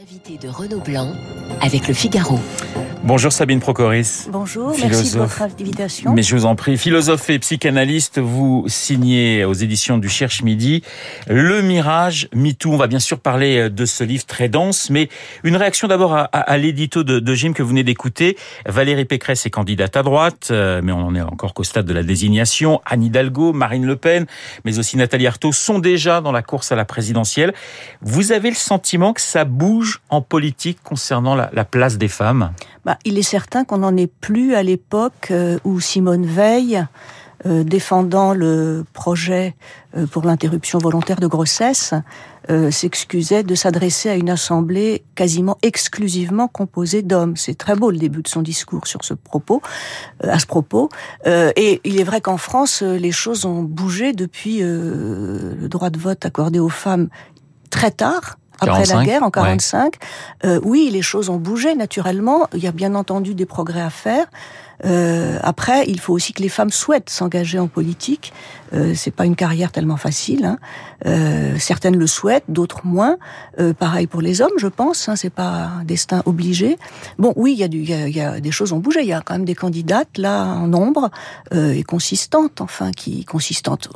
L'invité de Renaud Blanc avec le Figaro. Bonjour Sabine Procoris. Bonjour, merci de votre invitation. Mais je vous en prie, philosophe et psychanalyste, vous signez aux éditions du Cherche Midi Le Mirage MeToo. On va bien sûr parler de ce livre très dense, mais une réaction d'abord à, à, l'édito de, de Jim que vous venez d'écouter. Valérie Pécresse est candidate à droite, euh, mais on en est encore qu'au stade de la désignation. Anne Hidalgo, Marine Le Pen, mais aussi Nathalie Arthaud sont déjà dans la course à la présidentielle. Vous avez le sentiment que ça bouge en politique concernant la, la place des femmes? Bah, il est certain qu'on n'en est plus à l'époque euh, où Simone Veil, euh, défendant le projet euh, pour l'interruption volontaire de grossesse, s'excusait de s'adresser à une assemblée quasiment exclusivement composée d'hommes. C'est très beau le début de son discours sur ce propos, à ce propos. et il est vrai qu'en France, les choses ont bougé depuis le droit de vote accordé aux femmes très tard après la guerre, en 45. Euh, oui, les choses ont bougé naturellement. Il y a bien entendu des progrès à faire. Euh, après, il faut aussi que les femmes souhaitent s'engager en politique. Euh, c'est pas une carrière tellement facile. Hein. Euh, certaines le souhaitent, d'autres moins. Euh, pareil pour les hommes, je pense. Hein, c'est pas un destin obligé. Bon, oui, il y a du, y a, y a, des choses ont bougé. Il y a quand même des candidates là en nombre euh, et consistantes, enfin, qui consistantes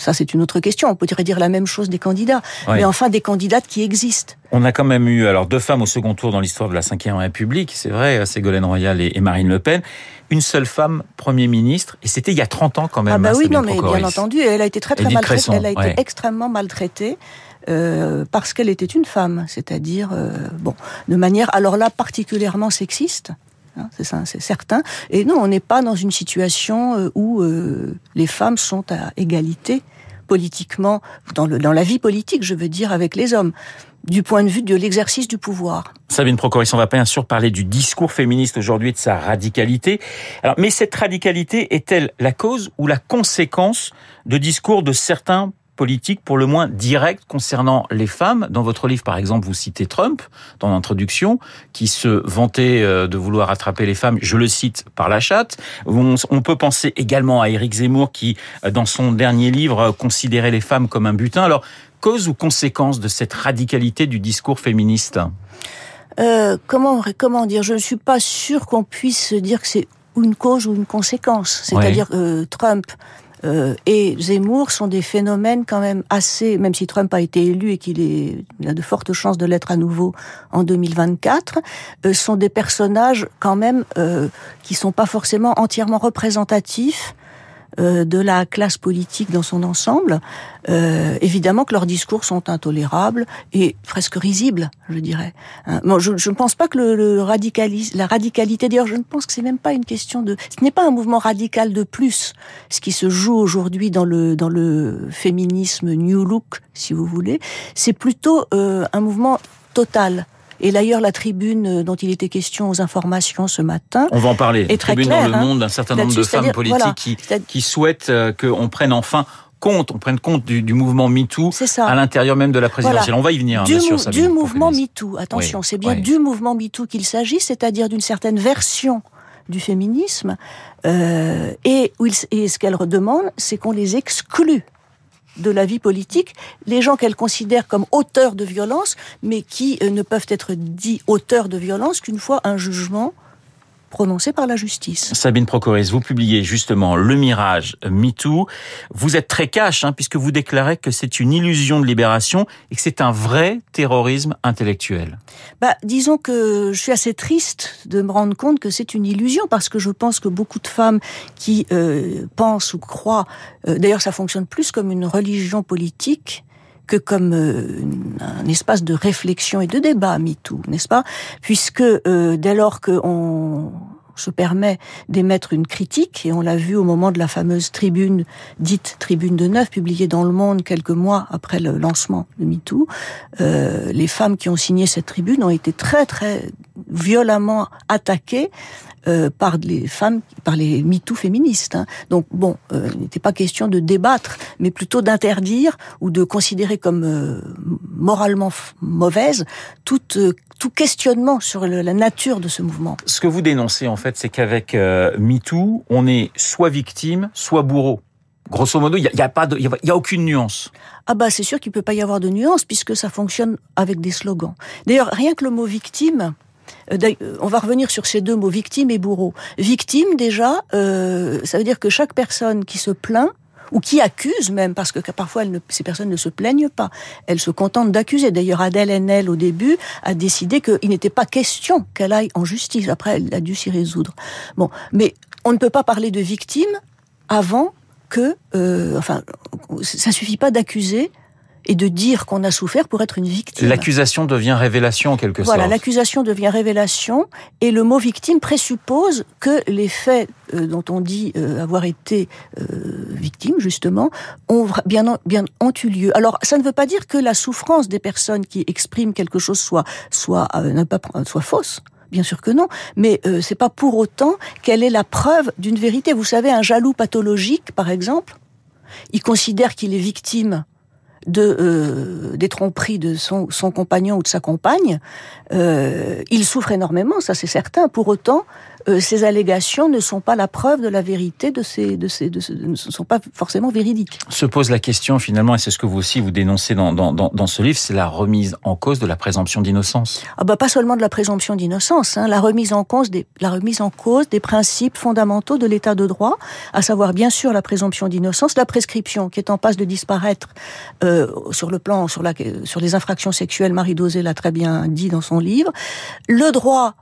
ça, c'est une autre question. On pourrait dire la même chose des candidats. Mais enfin, des candidates qui existent. On a quand même eu alors deux femmes au second tour dans l'histoire de la Ve République, c'est vrai, Ségolène Royal et Marine Le Pen. Une seule femme Premier ministre, et c'était il y a 30 ans quand même. Ah bah hein, oui, non, mais bien entendu, elle a été très très maltraitée. Elle a été extrêmement maltraitée. Euh, parce qu'elle était une femme, c'est-à-dire euh, bon, de manière alors là particulièrement sexiste. Hein, c'est ça, c'est certain. Et non, on n'est pas dans une situation euh, où euh, les femmes sont à égalité politiquement, dans, la vie politique, je veux dire, avec les hommes du point de vue de l'exercice du pouvoir. Sabine Procoris, on va bien sûr parler du discours féministe aujourd'hui, de sa radicalité. Alors, mais cette radicalité est-elle la cause ou la conséquence de discours de certains politique pour le moins directe concernant les femmes. Dans votre livre, par exemple, vous citez Trump dans l'introduction, qui se vantait euh, de vouloir attraper les femmes, je le cite, par la chatte. On, peut penser également à Éric Zemmour qui, euh, dans son dernier livre, considérait les femmes comme un butin. Alors, cause ou conséquence de cette radicalité du discours féministe? Euh, comment, comment dire? Je ne suis pas sûre qu'on puisse dire que c'est une cause ou une conséquence. C'est-à-dire euh, Trump euh, et Zemmour sont des phénomènes quand même assez, même si Trump a été élu et qu'il a de fortes chances de l'être à nouveau en 2024, euh, sont des personnages quand même euh, qui sont pas forcément entièrement représentatifs euh, de la classe politique dans son ensemble, euh, évidemment que leurs discours sont intolérables et presque risibles, je dirais. Hein. je, ne pense pas que le, le la radicalité, d'ailleurs, je ne pense que c'est même pas une question de, ce n'est pas un mouvement radical de plus, ce qui se joue aujourd'hui dans le dans le féminisme new look, si vous voulez, c'est plutôt euh, un mouvement total. Et d'ailleurs, la tribune euh, dont il était question aux informations ce matin. On va en parler. Est tribune très dans le hein, monde d'un certain nombre de femmes politiques qui, qui souhaitent euh, qu'on prenne enfin compte, on prenne compte du, du mouvement MeToo à l'intérieur même de la présidentielle. On va y venir, hein, du, bien sûr. Sabine, du mouvement MeToo, attention, c'est bien du mouvement MeToo qu'il s'agit, c'est-à-dire d'une certaine version du féminisme. Euh, et, et ce qu'elle redemande, c'est qu'on les exclue de la vie politique, les gens qu'elle considère comme auteurs de violence, mais qui euh, ne peuvent être dits auteurs de violence qu'une fois un jugement prononcé par la justice. Sabine Procoris, vous publiez justement Le Mirage MeToo. Vous êtes très cash, hein, puisque vous déclarez que c'est une illusion de libération et que c'est un vrai terrorisme intellectuel. Bah, disons que je suis assez triste de me rendre compte que c'est une illusion, parce que je pense que beaucoup de femmes qui euh, pensent ou croient, euh, d'ailleurs ça fonctionne plus comme une religion politique, que comme euh, un espace de réflexion et de débat, MeToo, n'est-ce pas? Puisque euh, dès lors qu'on se permet d'émettre une critique, et on l'a vu au moment de la fameuse tribune, dite tribune de neuf, publiée dans Le Monde quelques mois après le lancement de MeToo, euh, les femmes qui ont signé cette tribune ont été très très violemment attaquées euh, par les femmes, par les MeToo féministes. Hein. Donc bon, euh, il n'était pas question de débattre, mais plutôt d'interdire ou de considérer comme moralement mauvaise toute tout questionnement sur la nature de ce mouvement. Ce que vous dénoncez en fait, c'est qu'avec MeToo, on est soit victime, soit bourreau. Grosso modo, il n'y a, pas de, il y a, aucune nuance. Ah bah c'est sûr qu'il peut pas y avoir de nuance puisque ça fonctionne avec des slogans. D'ailleurs, rien que le mot victime, euh, euh, on va revenir sur ces deux mots, victime et bourreau. Victime, déjà, euh, ça veut dire que chaque personne qui se plaint, ou qui accuse même, parce que parfois ces personnes ne se plaignent pas, elles se contentent d'accuser. D'ailleurs, Adèle Haenel, au début, a décidé qu'il n'était pas question qu'elle aille en justice. Après, elle a dû s'y résoudre. Bon, mais on ne peut pas parler de victime avant que, euh, enfin, ça suffit pas d'accuser et de dire qu'on a souffert pour être une victime. L'accusation devient révélation en quelque sorte. Voilà, l'accusation devient révélation et le mot victime présuppose que les faits euh, dont on dit euh, avoir été euh, victime justement ont bien bien ont eu lieu. Alors ça ne veut pas dire que la souffrance des personnes qui expriment quelque chose soit soit soit fausse. Bien sûr que non, mais euh, c'est pas pour autant qu'elle est la preuve d'une vérité. Vous savez, un jaloux pathologique, par exemple, il considère qu'il est victime de euh, des tromperies de son, compagnon ou de sa compagne. Euh, il souffre énormément, ça c'est certain. Pour autant, euh, ces allégations ne sont pas la preuve de la vérité de ces, de ces, de ne sont pas forcément véridiques. Se pose la question finalement, et c'est ce que vous aussi vous dénoncez dans, dans, dans, ce livre, c'est la remise en cause de la présomption d'innocence. Ah bah pas seulement de la présomption d'innocence, hein, la remise en cause des, la remise en cause des principes fondamentaux de l'État de droit, à savoir bien sûr la présomption d'innocence, la prescription qui est en passe de disparaître euh, sur le plan sur la sur les infractions sexuelles. Marie Dosé l'a très bien dit dans son livre, le droit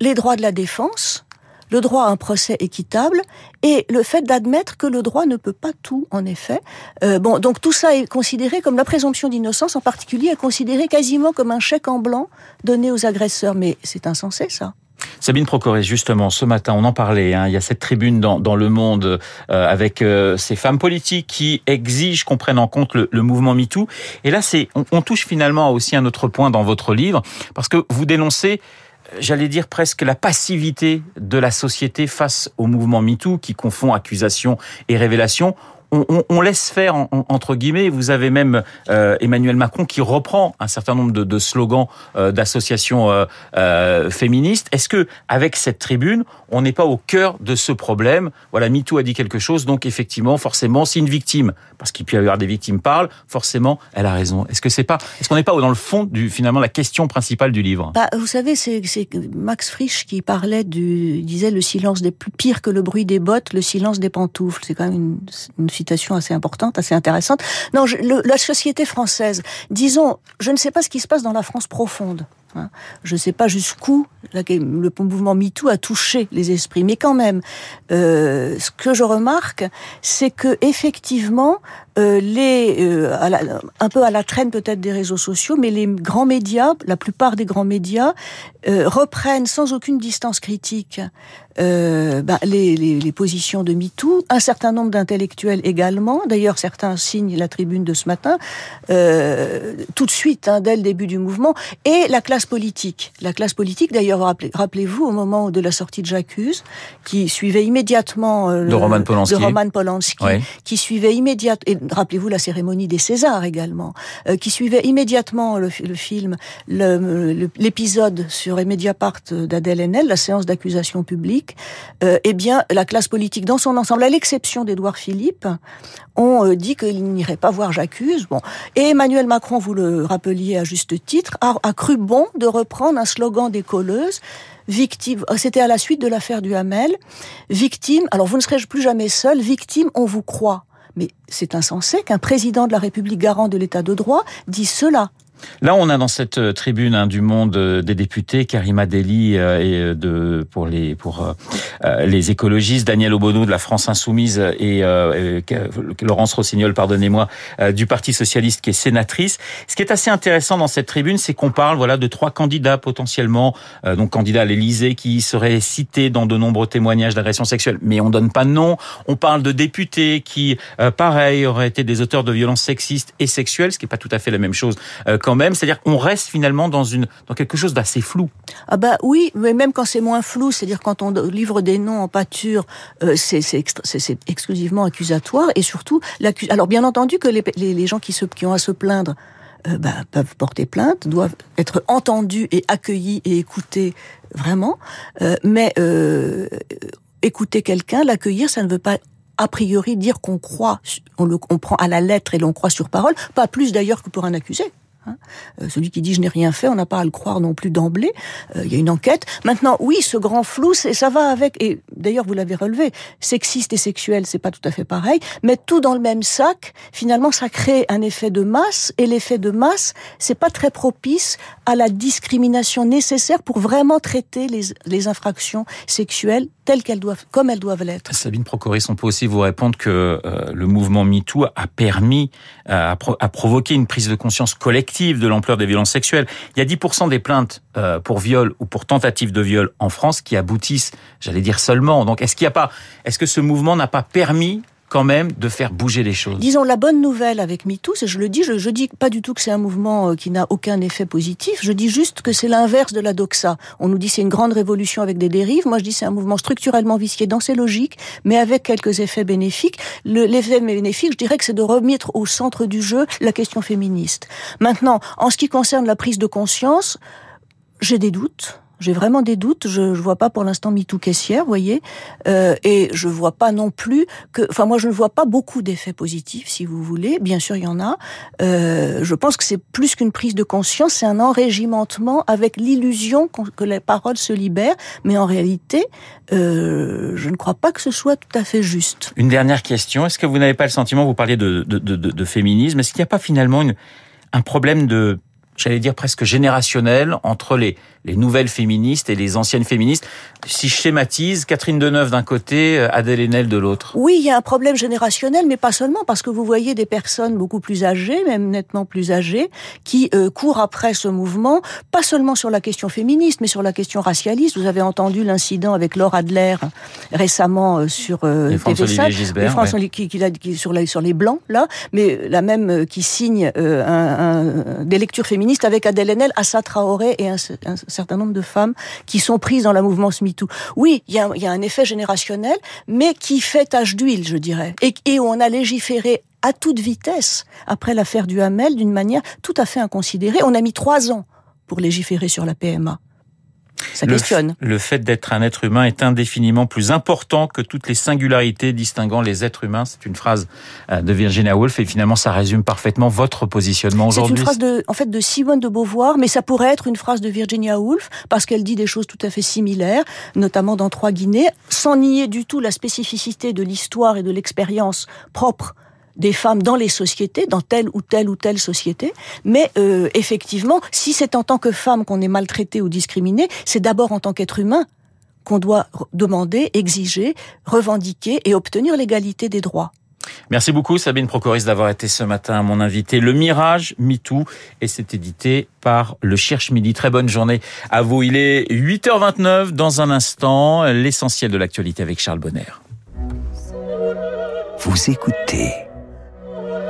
les droits de la défense, le droit à un procès équitable et le fait d'admettre que le droit ne peut pas tout, en effet. Euh, bon, donc tout ça est considéré comme la présomption d'innocence, en particulier, est considéré quasiment comme un chèque en blanc donné aux agresseurs. Mais c'est insensé, ça. Sabine Procoré, justement, ce matin, on en parlait. Hein, il y a cette tribune dans, le monde euh, avec euh, ces femmes politiques qui exigent qu'on prenne en compte le, mouvement MeToo. Et là, c'est, on, on, touche finalement aussi un autre point dans votre livre, parce que vous dénoncez j'allais dire presque la passivité de la société face au mouvement MeToo qui confond accusation et révélation on, laisse faire entre guillemets. Vous avez même euh, Emmanuel Macron qui reprend un certain nombre de, slogans euh, d'associations euh, féministes. Est-ce que avec cette tribune, on n'est pas au cœur de ce problème? Voilà, MeToo a dit quelque chose, donc effectivement, forcément, si une victime, parce qu'il peut y avoir des victimes, parle, forcément, elle a raison. Est-ce que c'est pas, est-ce qu'on n'est pas dans le fond du finalement la question principale du livre? Bah, Vous savez, c'est Max Frisch qui parlait du, disait le silence des plus pire que le bruit des bottes, le silence des pantoufles. C'est quand même une, une citation assez importante, assez intéressante. Non, la société française, disons, je ne sais pas ce qui se passe dans la France profonde. Hein. Je ne sais pas jusqu'où le mouvement MeToo a touché les esprits, mais quand même, euh, ce que je remarque, c'est que effectivement, euh, euh, un peu à la traîne peut-être des réseaux sociaux, mais les grands médias, la plupart des grands médias, reprennent sans aucune distance critique ben, les, positions de MeToo. Un certain nombre d'intellectuels également. D'ailleurs, certains signent la tribune de ce matin tout de suite, hein, dès le début du mouvement, et la classe politique. La classe politique, d'ailleurs, rappelez-vous, au moment de la sortie de J'accuse, qui suivait immédiatement euh, de Roman Polanski, de Roman Polanski qui suivait immédiatement, et rappelez-vous la cérémonie des Césars également, euh, qui suivait immédiatement le, film, l'épisode sur Mediapart d'Adèle Haenel, la séance d'accusation publique, euh, eh bien, la classe politique dans son ensemble, à l'exception d'Édouard Philippe, ont dit qu'il n'irait pas voir J'accuse. Bon, et Emmanuel Macron, vous le rappeliez à juste titre, a, a cru bon de reprendre un slogan des colleuses victime, oh, c'était à la suite de l'affaire du Hamel, victime, alors vous ne serez plus jamais seul, victime, on vous croit. Mais c'est insensé qu'un président de la République garant de l'état de droit dise cela. Là, on a dans cette euh, tribune hein, du monde euh, des députés Karima Deli euh, et de pour les pour les écologistes Daniel Obono de la France insoumise et, Laurence Rossignol, pardonnez-moi, du Parti socialiste qui est sénatrice. Ce qui est assez intéressant dans cette tribune, c'est qu'on parle voilà de trois candidats potentiellement, donc candidats à l'Élysée qui seraient cités dans de nombreux témoignages d'agression sexuelle, mais on donne pas de nom. On parle de députés qui, pareil, auraient été des auteurs de violences sexistes et sexuelles, ce qui est pas tout à fait la même chose même. C'est-à-dire qu'on reste finalement dans une dans quelque chose d'assez flou. Ah bah oui, mais même quand c'est moins flou, c'est-à-dire quand on livre des noms en pâture, euh, c'est exclusivement accusatoire et surtout alors bien entendu que les, gens qui se qui ont à se plaindre euh, bah, peuvent porter plainte, doivent être entendus et accueillis et écoutés vraiment, euh, mais écouter quelqu'un, l'accueillir, ça ne veut pas a priori dire qu'on croit, on le comprend à la lettre et l'on croit sur parole, pas plus d'ailleurs que pour un accusé. Hein. Euh, celui qui dit je n'ai rien fait, on n'a pas à le croire non plus d'emblée. Euh, il y a une enquête. Maintenant, oui, ce grand flou, ça va avec. Et d'ailleurs, vous l'avez relevé, sexiste et sexuel, c'est pas tout à fait pareil. Mais tout dans le même sac, finalement, ça crée un effet de masse. Et l'effet de masse, c'est pas très propice à la discrimination nécessaire pour vraiment traiter les, les infractions sexuelles telles qu'elles doivent, comme elles doivent l'être. Sabine Procoris, on peut aussi vous répondre que euh, le mouvement MeToo a permis, a, a provoqué une prise de conscience collective de l'ampleur des violences sexuelles. Il y a 10% des plaintes euh, pour viol ou pour tentative de viol en France qui aboutissent, j'allais dire seulement. Donc est-ce qu'il n'y a pas, est-ce que ce mouvement n'a pas permis de faire bouger les choses. Disons la bonne nouvelle avec MeToo, c'est je le dis, je, je dis pas du tout que c'est un mouvement euh, qui n'a aucun effet positif. Je dis juste que c'est l'inverse de la doxa. On nous dit c'est une grande révolution avec des dérives. Moi je dis c'est un mouvement structurellement vicié dans ses logiques, mais avec quelques effets bénéfiques. L'effet bénéfique, je dirais que c'est de remettre au centre du jeu la question féministe. Maintenant, en ce qui concerne la prise de conscience, j'ai des doutes j'ai vraiment des doutes. Je, je vois pas pour l'instant MeToo caissière, vous voyez, euh, et je vois pas non plus que. Enfin, moi, je ne vois pas beaucoup d'effets positifs, si vous voulez. Bien sûr, il y en a. Euh, je pense que c'est plus qu'une prise de conscience, c'est un enrégimentement avec l'illusion que les paroles se libèrent, mais en réalité, euh, je ne crois pas que ce soit tout à fait juste. Une dernière question. Est-ce que vous n'avez pas le sentiment, vous parliez de, de, de, de féminisme, est-ce qu'il n'y a pas finalement une, un problème de j'allais dire presque générationnel entre les, les nouvelles féministes et les anciennes féministes. Si je schématise, Catherine Deneuve d'un côté, Adèle Haenel de l'autre. Oui, il y a un problème générationnel, mais pas seulement, parce que vous voyez des personnes beaucoup plus âgées, même nettement plus âgées, qui euh, courent après ce mouvement, pas seulement sur la question féministe, mais sur la question racialiste. Vous avez entendu l'incident avec Laura Adler récemment euh, sur euh, TV5. Gisbert, François ouais. qui, qui, qui, sur, la, sur les blancs, là, mais la même euh, qui signe euh, un, un, des lectures féministes avec Adèle Haenel, Assa Traoré et un, un, certain nombre de femmes qui sont prises dans la mouvance MeToo. Oui, il y a, un effet générationnel, mais qui fait tache d'huile, je dirais, et, et on a légiféré à toute vitesse après l'affaire du Hamel d'une manière tout à fait inconsidérée. On a mis trois ans pour légiférer sur la PMA. Ça questionne. Le, le fait d'être un être humain est indéfiniment plus important que toutes les singularités distinguant les êtres humains. C'est une phrase euh, de Virginia Woolf et finalement ça résume parfaitement votre positionnement aujourd'hui. C'est une phrase de, en fait, de Simone de Beauvoir, mais ça pourrait être une phrase de Virginia Woolf parce qu'elle dit des choses tout à fait similaires, notamment dans Trois Guinées, sans nier du tout la spécificité de l'histoire et de l'expérience propre des femmes dans les sociétés, dans telle ou telle ou telle société. Mais euh, effectivement, si c'est en tant que femme qu'on est maltraité ou discriminé, c'est d'abord en tant qu'être humain qu'on doit demander, exiger, revendiquer et obtenir l'égalité des droits. Merci beaucoup Sabine Procoris d'avoir été ce matin mon invité. Le Mirage MeToo et c'est édité par le Cherche Midi. Très bonne journée à vous. Il est 8h29 dans un instant, l'essentiel de l'actualité avec Charles Bonner. Vous écoutez